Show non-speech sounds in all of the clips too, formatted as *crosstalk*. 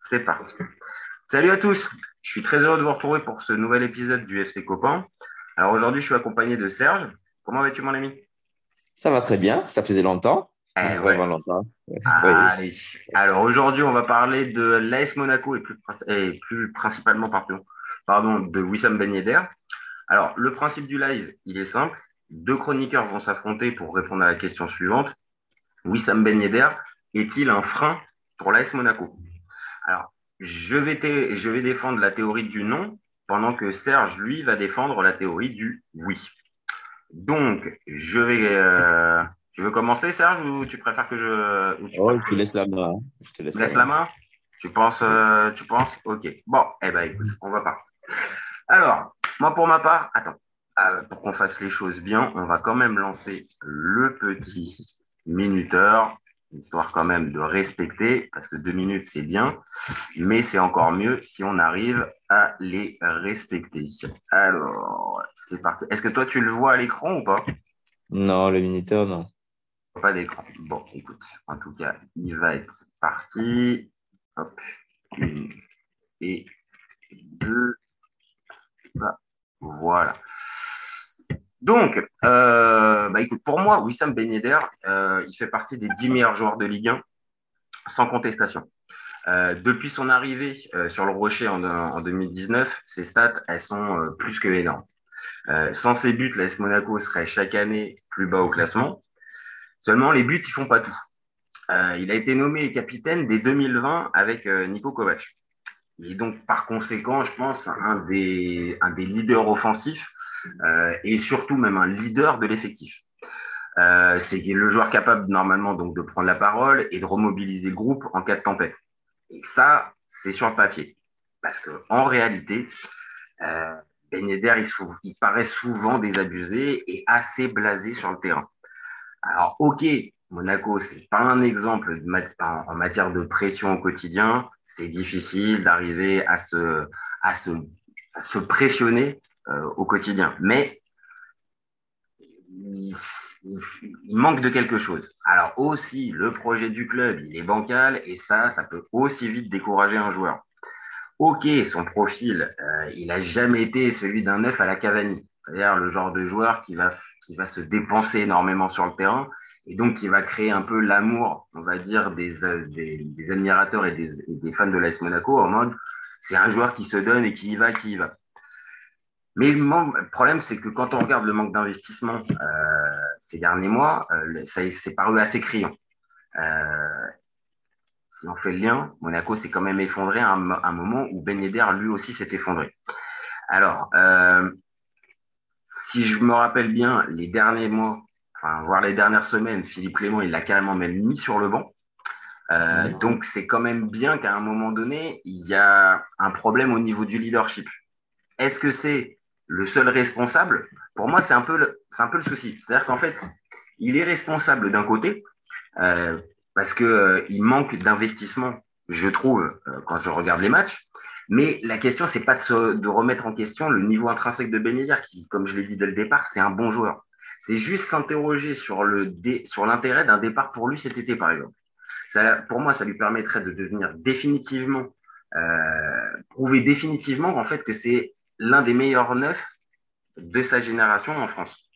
C'est parti. Salut à tous. Je suis très heureux de vous retrouver pour ce nouvel épisode du FC Copain. Alors aujourd'hui, je suis accompagné de Serge. Comment vas-tu, mon ami? Ça va très bien. Ça faisait longtemps. Eh Vraiment longtemps. Allez. Alors aujourd'hui, on va parler de l'AS Monaco et plus, et plus principalement pardon, pardon, de Wissam Ben Yedder. Alors, le principe du live, il est simple. Deux chroniqueurs vont s'affronter pour répondre à la question suivante. Wissam Ben Yedder est-il un frein pour l'AS Monaco? Alors, je vais, je vais défendre la théorie du non, pendant que Serge, lui, va défendre la théorie du oui. Donc, je vais. Euh, tu veux commencer, Serge, ou tu préfères que je. Tu oh, je te laisse la main. Je te laisse, la, main. Tu penses, euh, tu penses Ok. Bon, eh ben, écoute, on va partir. Alors, moi, pour ma part, attends, euh, pour qu'on fasse les choses bien, on va quand même lancer le petit minuteur histoire quand même de respecter, parce que deux minutes, c'est bien, mais c'est encore mieux si on arrive à les respecter. Alors, c'est parti. Est-ce que toi, tu le vois à l'écran ou pas? Non, le minuteur, non. Pas d'écran. Bon, écoute, en tout cas, il va être parti. Hop, une et deux. Voilà. Donc, euh, bah pour moi, Wissam Ben euh, il fait partie des 10 meilleurs joueurs de Ligue 1, sans contestation. Euh, depuis son arrivée sur le Rocher en, 2019, ses stats, elles sont plus que énormes. sans ses buts, l'AS Monaco serait chaque année plus bas au classement. Seulement, les buts, ils font pas tout. il a été nommé capitaine dès 2020 avec Nico Kovac. Il est donc par conséquent, je pense, un des, leaders offensifs et surtout même un leader de l'effectif. Euh, c'est le joueur capable normalement donc de prendre la parole et de remobiliser le groupe en cas de tempête. Et ça, c'est sur le papier. Parce que en réalité, euh, Ben Yedder, il, paraît souvent désabusé et assez blasé sur le terrain. Alors, ok, Monaco, c'est pas un exemple en matière de pression au quotidien. C'est difficile d'arriver à se pressionner euh, au quotidien. Mais il, manque de quelque chose. Alors aussi, le projet du club, il est bancal et ça, ça peut aussi vite décourager un joueur. Ok, son profil, euh, il n'a jamais été celui d'un neuf à la Cavani. C'est-à-dire le genre de joueur qui va, se dépenser énormément sur le terrain et donc qui va créer un peu l'amour, on va dire, des, euh, admirateurs et des, des, fans de l'AS Monaco en mode c'est un joueur qui se donne et qui y va, qui y va. Mais le problème, c'est que quand on regarde le manque d'investissement euh, ces derniers mois, euh, ça c'est paru assez criant. Euh, si on fait le lien, Monaco s'est quand même effondré à un, moment où Ben Yedder, lui aussi, s'est effondré. Alors, si je me rappelle bien, les derniers mois, enfin, voire les dernières semaines, Philippe Clément, il l'a carrément même mis sur le banc. Donc, c'est quand même bien qu'à un moment donné, il y a un problème au niveau du leadership. Est-ce que c'est le seul responsable, pour moi, c'est un peu le, un peu souci. C'est-à-dire qu'en fait, il est responsable d'un côté euh, parce que euh, manque d'investissement, je trouve, euh, quand je regarde les matchs. Mais la question, c'est pas de, remettre en question le niveau intrinsèque de Ben qui, comme je l'ai dit dès le départ, c'est un bon joueur. C'est juste s'interroger sur l'intérêt d'un départ pour lui cet été, par exemple. Pour moi, ça lui permettrait de devenir définitivement, prouver définitivement en fait que c'est l'un des meilleurs neufs de sa génération en France.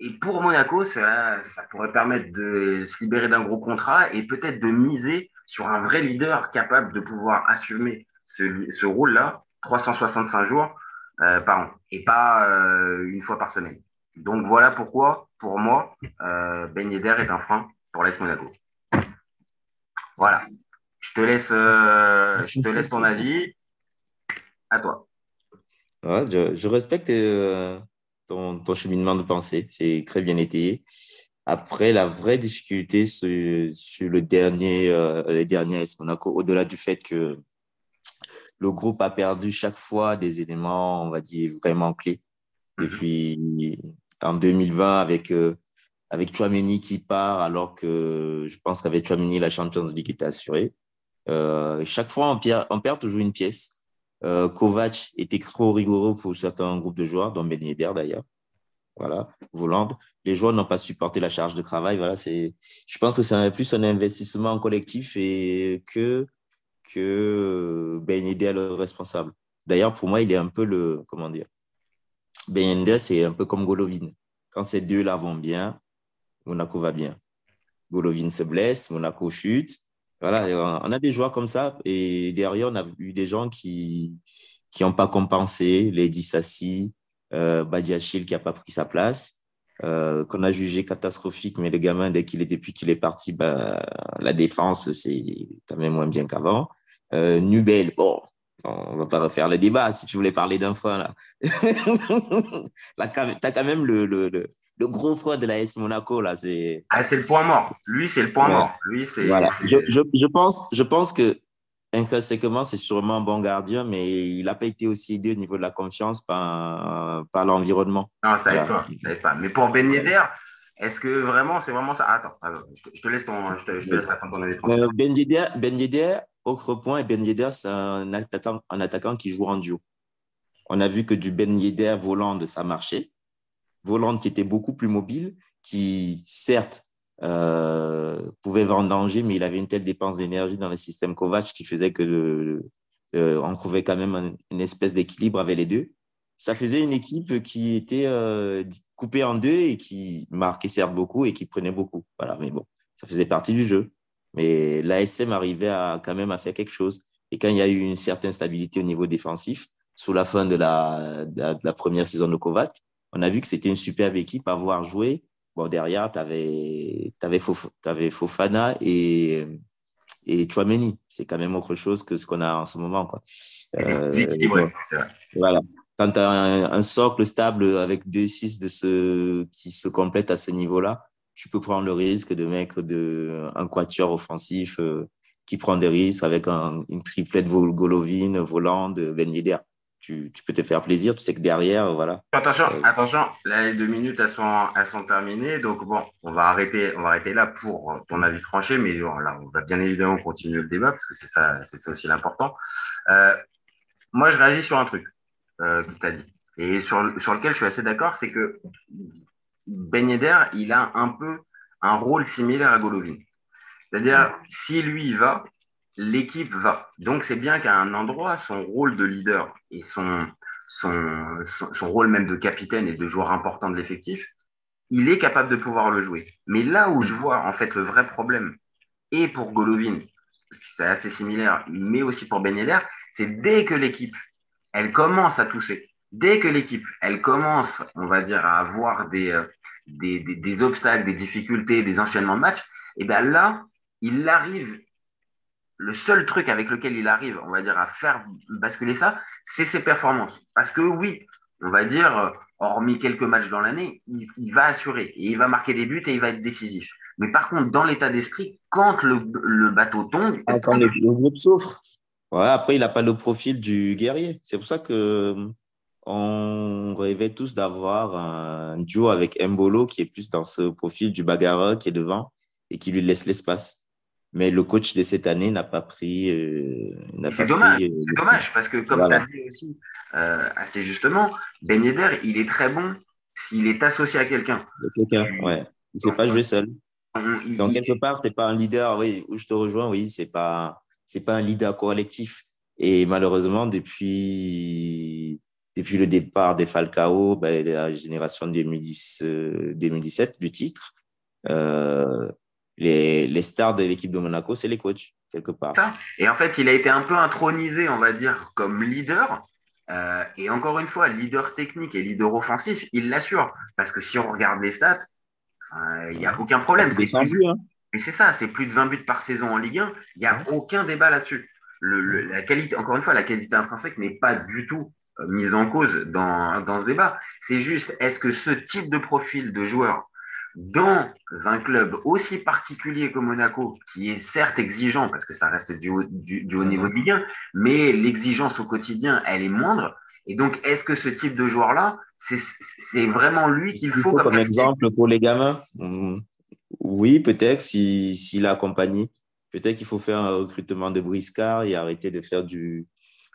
Et pour Monaco, ça, pourrait permettre de se libérer d'un gros contrat et peut-être de miser sur un vrai leader capable de pouvoir assumer ce, rôle-là 365 jours euh, par an et pas euh, une fois par semaine. Donc voilà pourquoi, pour moi, euh, Ben est un frein pour l'AS Monaco. Voilà. Je laisse, je te laisse ton avis. À toi je, respecte euh, ton, ton, cheminement de pensée. C'est très bien étayé. Après, la vraie difficulté sur, le dernier, euh, les derniers Monaco, au-delà du fait que le groupe a perdu chaque fois des éléments, on va dire, vraiment clés. Mhm. Depuis en 2020, avec, euh, avec Chouameni qui part, alors que je pense qu'avec Chouameni, la Champions League était assurée. Euh, chaque fois, on perd, on perd toujours une pièce. Euh, Kovac était trop rigoureux pour certains groupes de joueurs, dont Ben d'ailleurs. Voilà, Voland. Les joueurs n'ont pas supporté la charge de travail. Voilà, c'est, je pense que c'est plus un investissement collectif et que que Ben Yedder le responsable. D'ailleurs, pour moi, il est un peu le, comment dire, Ben Yedder, c'est un peu comme Golovin. Quand ces deux-là vont bien, Monaco va bien. Golovin se blesse, Monaco chute. Voilà, on a des joueurs comme ça. Et derrière, on a eu des gens qui qui n'ont pas compensé, Lady Sassi, euh, Badiachil qui n'a pas pris sa place, euh, qu'on a jugé catastrophique, mais le gamin, dès qu'il est, depuis qu'il est parti, bah, la défense, c'est quand même moins bien qu'avant. Euh, Nubel, bon, on va pas refaire le débat si tu voulais parler d'un frein là. là tu as quand même le, le, le, gros frein de la S Monaco là. C'est ah, le point mort. Lui, c'est le point mort. Lui, c'est. Voilà. Je, je, je, pense, je pense que intrinsèquement, c'est sûrement un bon gardien, mais il n'a pas été aussi aidé au niveau de la confiance par, par l'environnement. Non, ça n'aide pas, pas. Mais pour Ben Yedder, est-ce que vraiment, c'est vraiment ça? Attends, je, te, laisse ton, je te, je te laisse ton avis. Ben Yedder, Ben Yedder, autre point, Ben Yedder, c'est un attaquant, un attaquant qui joue en duo. On a vu que du Ben Yedder volant, ça marchait. Volant qui était beaucoup plus mobile, qui, certes, euh, pouvait danger, mais il avait une telle dépense d'énergie dans le système Kovac qui faisait que euh, on trouvait quand même une espèce d'équilibre avec les deux. Ça faisait une équipe qui était euh, coupée en deux et qui marquait certes beaucoup et qui prenait beaucoup. Voilà, mais bon, ça faisait partie du jeu. Mais l'ASM arrivait à quand même à faire quelque chose. Et quand il y a eu une certaine stabilité au niveau défensif, sous la fin de la, de la première saison de Kovac, on a vu que c'était une superbe équipe à voir jouer Bon, derrière, tu avais, avais, avais, Fofana et, et Chouameni. C'est quand même autre chose que ce qu'on a en ce moment. Quoi. Euh, voilà. Quand tu as un, socle stable avec deux 6 de ce, qui se complètent à ce niveau-là, tu peux prendre le risque de mettre de, un quatuor offensif euh, qui prend des risques avec un, une triplette Golovin, volant, Ben Yedder tu, peux te faire plaisir. Tu sais que derrière, voilà. Attention, attention, les deux minutes, elles sont, elles sont terminées. Donc, bon, on va arrêter, on va arrêter là pour ton avis tranché. Mais là, on va bien évidemment continuer le débat parce que c'est ça, c'est aussi l'important. Euh, moi, je réagis sur un truc euh, que tu as dit et sur, sur lequel je suis assez d'accord. C'est que Ben Yedder, il a un peu un rôle similaire à Golovin. C'est-à-dire, si lui il va, l'équipe va. Donc, c'est bien qu'à un endroit, son rôle de leader et son, son, son, rôle même de capitaine et de joueur important de l'effectif, il est capable de pouvoir le jouer. Mais là où je vois en fait le vrai problème, et pour Golovin, parce que c'est assez similaire, mais aussi pour Ben Yedder, c'est dès que l'équipe, elle commence à tousser, dès que l'équipe, elle commence, on va dire, à avoir des, euh, obstacles, des difficultés, des enchaînements de matchs, et bien là, il arrive le seul truc avec lequel il arrive, on va dire, à faire basculer ça, c'est ses performances. Parce que oui, on va dire, hormis quelques matchs dans l'année, il, va assurer et il va marquer des buts et il va être décisif. Mais par contre, dans l'état d'esprit, quand le, bateau tombe, le, groupe souffre. Ouais, après, il n'a pas le profil du guerrier. C'est pour ça que on rêvait tous d'avoir un duo avec Mbolo qui est plus dans ce profil du bagarreur qui est devant et qui lui laisse l'espace. Mais le coach de cette année n'a pas pris. Euh, c'est dommage, euh, c'est dommage parce que, comme tu as dit aussi euh, assez justement, Ben Yedder, il est très bon s'il est associé à quelqu'un. Quelqu'un, ouais. Il ne sait pas jouer seul. Donc, quelque part, c'est pas un leader, oui, où je te rejoins, oui, c'est pas, c'est pas un leader collectif. Et malheureusement, depuis, depuis le départ des Falcao, ben, la génération 2010, 2017 du titre, euh, les, les stars de l'équipe de Monaco, c'est les coachs, quelque part. Et en fait, il a été un peu intronisé, on va dire, comme leader. Euh, et encore une fois, leader technique et leader offensif, il l'assure. Parce que si on regarde les stats, euh, il n'y a aucun problème. C'est hein. Mais c'est ça, c'est plus de 20 buts par saison en Ligue 1. Il n'y a aucun débat là-dessus. La qualité, encore une fois, la qualité intrinsèque n'est pas du tout euh, mise en cause dans, dans ce débat. C'est juste, est-ce que ce type de profil de joueur dans un club aussi particulier que Monaco, qui est certes exigeant, parce que ça reste du haut, du, haut niveau de Ligue 1, mais l'exigence au quotidien, elle est moindre. Et donc, est-ce que ce type de joueur-là, c'est vraiment lui qu'il faut, comme, exemple pour les gamins? Mmh. Oui, peut-être s'il si, si a accompagné. Peut-être qu'il faut faire un recrutement de briscard et arrêter de faire du,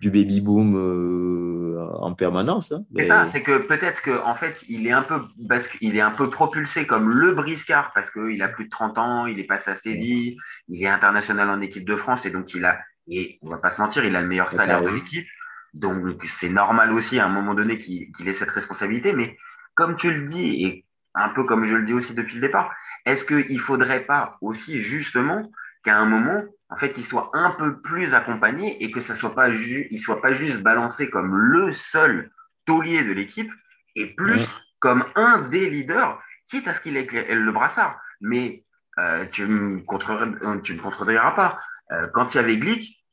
du baby boom euh, en permanence. Hein. C'est ça, c'est que peut-être qu'en en fait, il est un peu parce qu'il est un peu propulsé comme le briscard parce qu'il a plus de 30 ans, il est passé à Séville, il est international en équipe de France et donc il a Et on va pas se mentir, il a le meilleur salaire de l'équipe. Donc, c'est normal aussi à un moment donné qu'il ait cette responsabilité. Mais comme tu le dis, et un peu comme je le dis aussi depuis le départ, est-ce qu'il ne faudrait pas aussi justement qu'à un moment, en fait, il soit un peu plus accompagné et que ça soit pas il soit pas juste balancé comme le seul taulier de l'équipe et plus comme un des leaders, quitte à ce qu'il ait le brassard. Mais euh, tu ne euh, tu me contrediras pas. Euh, quand il y avait Glick,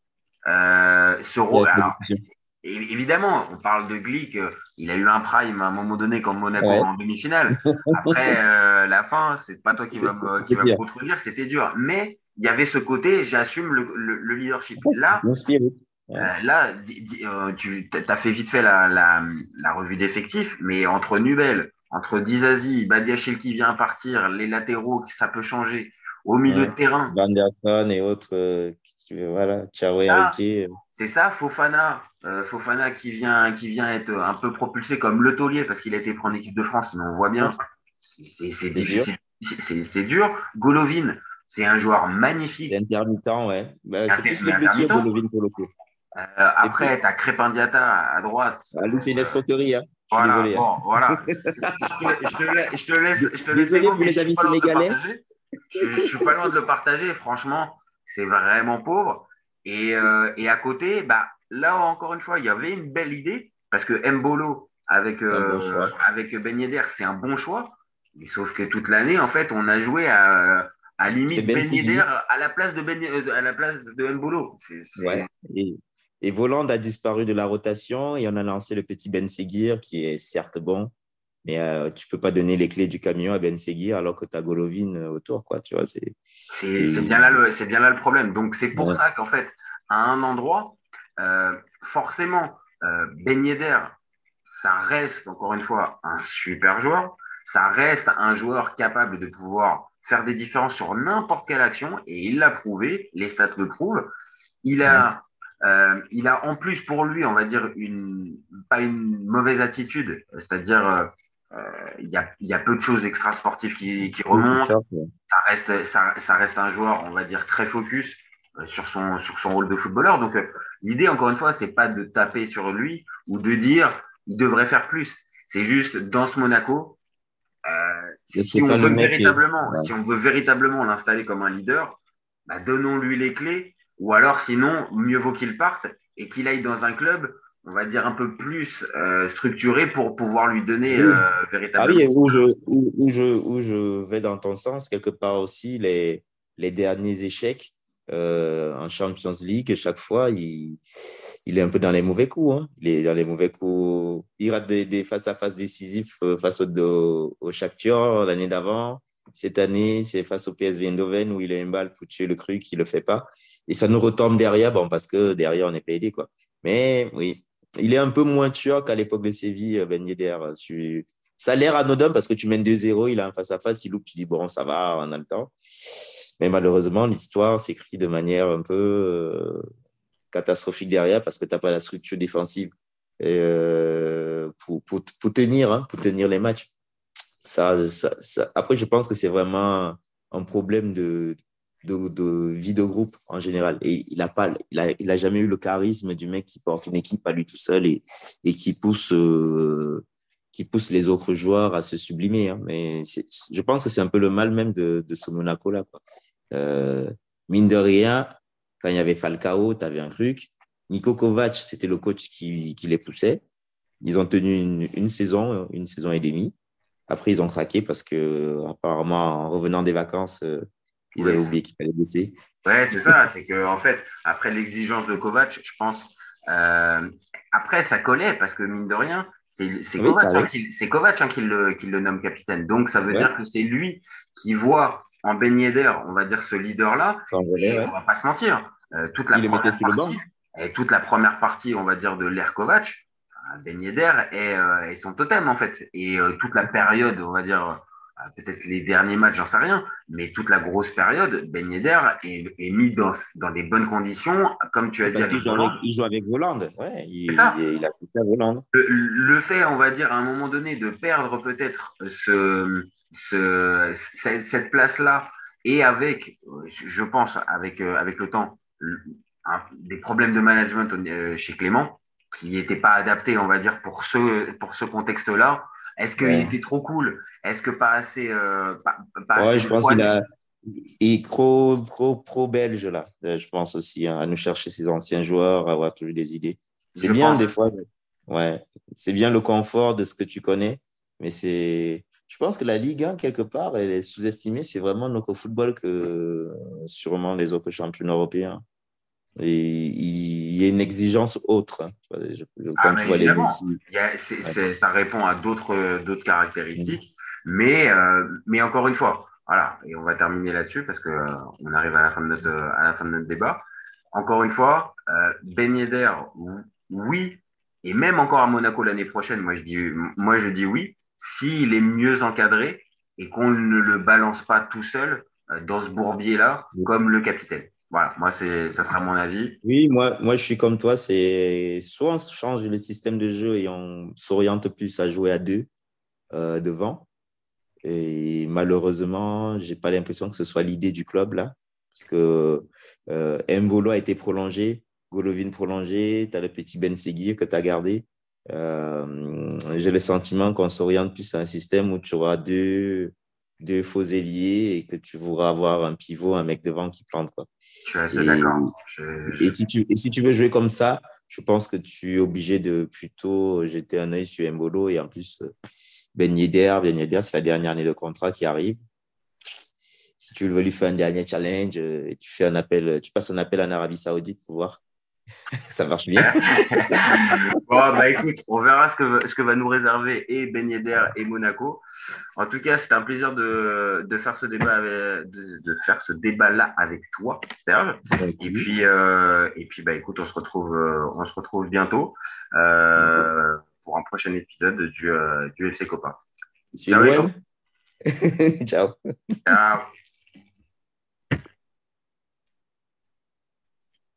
ce rôle. Évidemment, on parle de Glick, il a eu un prime à un moment donné comme Monaco en demi-finale. Après, *laughs* la fin, c'est pas toi qui vas me contredire, c'était dur. Mais il y avait ce côté, j'assume le, leadership. Là, là tu as fait vite fait la, la revue d'effectifs, mais entre Nubel, entre Dizazi, Badiachil qui vient partir, les latéraux, ça peut changer. Au milieu de terrain. Vanderson et autres, euh, voilà, C'est ça, Fofana. Euh, Fofana qui vient, qui vient être un peu propulsé comme le taulier parce qu'il a été pris en équipe de France, mais on voit bien, c'est difficile. C'est dur. Golovin, c'est un joueur magnifique. C'est intermittent, ouais. Bah, c'est plus les blessures Golovin pour le coup. Euh, après, tu as Crépendiata à droite. Ah, lui, c'est une escroquerie. Hein. Je suis désolé. Hein. Bon, voilà. *laughs* je, te, je, te, laisse. Je te désolé pour les amis sénégalais. Je ne suis pas loin de le partager. Franchement, c'est vraiment pauvre. Et, euh, et, à côté, bah, là encore une fois, il y avait une belle idée parce que Mbolo avec, euh, avec Ben Yedder, c'est un bon choix. Mais sauf que toute l'année, en fait, on a joué à, à limite Ben, ben Yedder à la place de, ben, à la place de Mbolo. Ouais. Et, et Voland a disparu de la rotation et on a lancé le petit Ben Seguir qui est certes bon, mais euh, tu peux pas donner les clés du camion à Ben Seguir alors que tu as Golovin euh, autour. Quoi, tu vois, c'est, c'est, bien, là le, c'est bien là le problème. Donc, c'est pour ça qu'en fait, à un endroit, euh, forcément, Ben Yedder, ça reste encore une fois un super joueur. Ça reste un joueur capable de pouvoir faire des différences sur n'importe quelle action et il l'a prouvé, les stats le prouvent. Il a euh, il a en plus pour lui, on va dire, une, pas une mauvaise attitude, c'est-à-dire euh, euh, il y, a, y, a, peu de choses extra-sportives qui, qui remontent. Ça, reste, ça, ça, reste un joueur, on va dire, très focus sur, son, sur son rôle de footballeur. Donc l'idée, encore une fois, c'est pas de taper sur lui ou de dire il devrait faire plus. C'est juste dans ce Monaco, si, on veut véritablement, si on veut véritablement l'installer comme un leader, bah, donnons-lui les clés ou alors, sinon, mieux vaut qu'il parte et qu'il aille dans un club, on va dire, un peu plus euh, structuré pour pouvoir lui donner euh, véritablement. Ah oui, où je, où, je, où je vais dans ton sens, quelque part aussi, les, les derniers échecs euh, en Champions League, chaque fois, il, il est un peu dans les mauvais coups. Hein. Il est dans les mauvais coups. Il rate des, face-à-face décisifs face au, au Shakhtar l'année d'avant. Cette année, c'est face au PSV Eindhoven où il a une balle pour tuer le cru qui ne le fait pas. Et ça nous retombe derrière, bon, parce que derrière, on n'est pas aidé, quoi. Mais oui, il est un peu moins tueur qu'à l'époque de Séville, euh, Ben Yedder. Ça a l'air anodin parce que tu mènes 2-0, il a un face-à-face, il loupe, tu dis, bon, ça va, on a le temps. Mais malheureusement, l'histoire s'écrit de manière un peu euh, catastrophique derrière parce que tu n'as pas la structure défensive euh, pour, pour, pour, tenir, hein, pour tenir les matchs. Ça, ça, ça, Après, je pense que c'est vraiment un problème de, de, vie de groupe en général. Et il n'a pas, il a, il a, jamais eu le charisme du mec qui porte une équipe à lui tout seul et, et qui pousse, euh, qui pousse les autres joueurs à se sublimer. Hein. Mais je pense que c'est un peu le mal même de, de ce Monaco-là. Euh, mine de rien, quand il y avait Falcao, tu avais un truc. Nico Kovac, c'était le coach qui, qui les poussait. Ils ont tenu une, une saison, une saison et demie. Après, ils ont craqué parce que, apparemment, en revenant des vacances, euh, ils avaient oublié qu'il fallait baisser. Ouais, c'est ça. C'est que en fait, après l'exigence de Kovac, je pense. Euh, après, ça collait parce que mine de rien, c'est Kovac, hein, qui, Kovac hein, qui, le, qui, le, nomme capitaine. Donc, ça veut dire que c'est lui qui voit en Ben Yedder, on va dire ce leader-là. On ne va pas se mentir. Euh, toute la première partie, et toute la première partie, on va dire, de l'ère Kovac, Ben Yedder est, euh, est, son totem en fait. Et euh, toute la période, on va dire peut-être les derniers matchs, j'en sais rien, mais toute la grosse période, Ben Yedder est, est mis dans, dans des bonnes conditions, comme tu as dit. Parce qu'il joue, avec Voland, ouais, il, il, a fait ça Voland. Le, le, fait, on va dire, à un moment donné, de perdre peut-être ce, ce, cette, cette place-là, et avec, je pense, avec, euh, avec le temps, des problèmes de management chez Clément qui n'étaient pas adaptés, on va dire, pour ce, pour ce contexte-là. Est-ce qu'il était trop cool? Est-ce que pas assez. pas, ouais, je pense qu'il a. est trop, trop pro-belge, là. Je pense aussi, hein, à nous chercher ses anciens joueurs, à avoir toujours des idées. C'est bien, des fois. Ouais. C'est bien le confort de ce que tu connais, mais c'est je pense que la Ligue 1, quelque part, elle est sous-estimée. C'est vraiment notre football que sûrement les autres championnats européens. Et il y a une exigence autre. Hein. Ah, tu vois les Ça répond à d'autres caractéristiques. Mais, euh, mais encore une fois, voilà, et on va terminer là-dessus parce qu'on euh, arrive à la, fin de notre, à la fin de notre débat. Encore une fois, euh, Ben Yedder, oui, et même encore à Monaco l'année prochaine, moi je dis, moi je dis oui, s'il est mieux encadré et qu'on ne le balance pas tout seul euh, dans ce bourbier-là comme le capitaine. Voilà, moi, c'est, ça sera mon avis. Oui, moi, moi, je suis comme toi. C'est soit on change le système de jeu et on s'oriente plus à jouer à deux euh, devant. Et malheureusement, j'ai pas l'impression que ce soit l'idée du club là, parce que euh, Mbolo a été prolongé, Golovin prolongé, tu as le petit Ben Seguir que tu as gardé. Euh, j'ai le sentiment qu'on s'oriente plus à un système où tu auras deux, deux faux ailiers et que tu voudras avoir un pivot, un mec devant qui plante. Quoi. Je suis d'accord. Et, si tu, et si tu veux jouer comme ça, je pense que tu es obligé de plutôt jeter un œil sur Mbolo et en plus, Ben Yedder, Ben Yedder, c'est la dernière année de contrat qui arrive. Si tu veux lui faire un dernier challenge, euh, tu fais un appel, tu passes un appel en Arabie Saoudite pour voir *laughs* ça marche bien. *laughs* bon, bah écoute, on verra ce que, ce que va nous réserver et Ben Yedder et Monaco. En tout cas, c'est un plaisir de, de, faire ce débat, de, de, faire ce débat-là avec toi, Serge. Et puis, euh, et puis, bah écoute, on se retrouve, euh, on se retrouve bientôt euh, pour un prochain épisode du, du FC Copain. *laughs* Ciao. Ciao. Ciao.